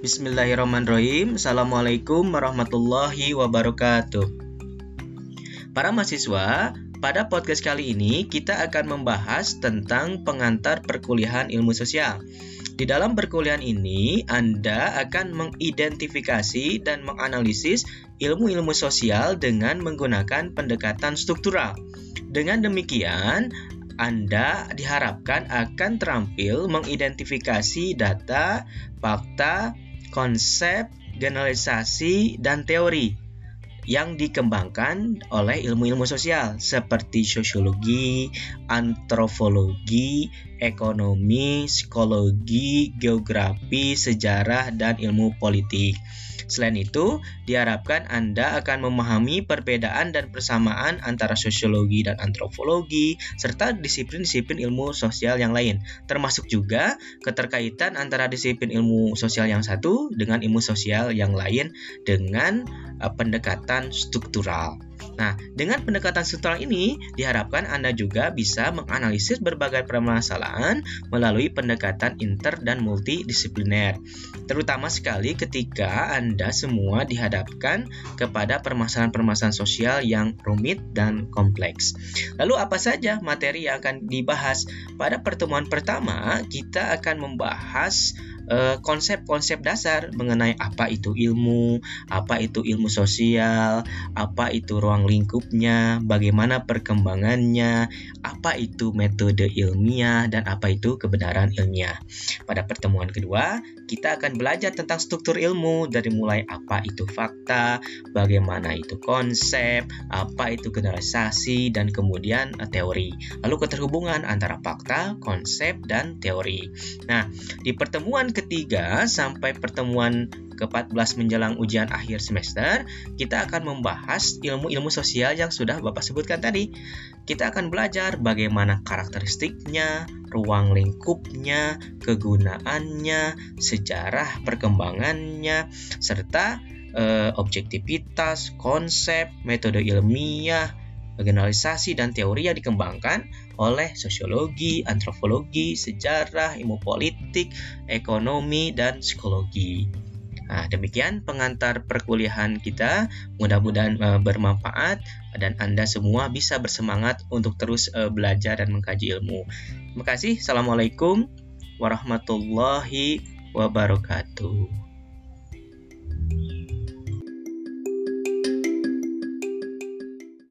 Bismillahirrahmanirrahim. Assalamualaikum warahmatullahi wabarakatuh. Para mahasiswa, pada podcast kali ini kita akan membahas tentang pengantar perkuliahan ilmu sosial. Di dalam perkuliahan ini, Anda akan mengidentifikasi dan menganalisis ilmu-ilmu sosial dengan menggunakan pendekatan struktural. Dengan demikian, anda diharapkan akan terampil mengidentifikasi data, fakta, konsep, generalisasi, dan teori yang dikembangkan oleh ilmu-ilmu sosial seperti sosiologi, antropologi, ekonomi, psikologi, geografi, sejarah, dan ilmu politik. Selain itu, diharapkan Anda akan memahami perbedaan dan persamaan antara sosiologi dan antropologi, serta disiplin-disiplin ilmu sosial yang lain, termasuk juga keterkaitan antara disiplin ilmu sosial yang satu dengan ilmu sosial yang lain dengan uh, pendekatan struktural. Nah, dengan pendekatan struktural ini diharapkan Anda juga bisa menganalisis berbagai permasalahan melalui pendekatan inter dan multidisipliner. Terutama sekali ketika Anda semua dihadapkan kepada permasalahan-permasalahan sosial yang rumit dan kompleks. Lalu apa saja materi yang akan dibahas? Pada pertemuan pertama, kita akan membahas konsep-konsep dasar mengenai apa itu ilmu, apa itu ilmu sosial, apa itu ruang lingkupnya, bagaimana perkembangannya, apa itu metode ilmiah, dan apa itu kebenaran ilmiah. Pada pertemuan kedua, kita akan belajar tentang struktur ilmu dari mulai apa itu fakta, bagaimana itu konsep, apa itu generalisasi, dan kemudian eh, teori. Lalu keterhubungan antara fakta, konsep, dan teori. Nah, di pertemuan ketiga sampai pertemuan ke-14 menjelang ujian akhir semester, kita akan membahas ilmu-ilmu sosial yang sudah Bapak sebutkan tadi. Kita akan belajar bagaimana karakteristiknya, ruang lingkupnya, kegunaannya, sejarah perkembangannya, serta eh, objektivitas, konsep, metode ilmiah, generalisasi dan teori yang dikembangkan oleh sosiologi, antropologi, sejarah, ilmu politik, ekonomi, dan psikologi. Nah, demikian pengantar perkuliahan kita. Mudah-mudahan uh, bermanfaat dan Anda semua bisa bersemangat untuk terus uh, belajar dan mengkaji ilmu. Terima kasih. Assalamualaikum warahmatullahi wabarakatuh.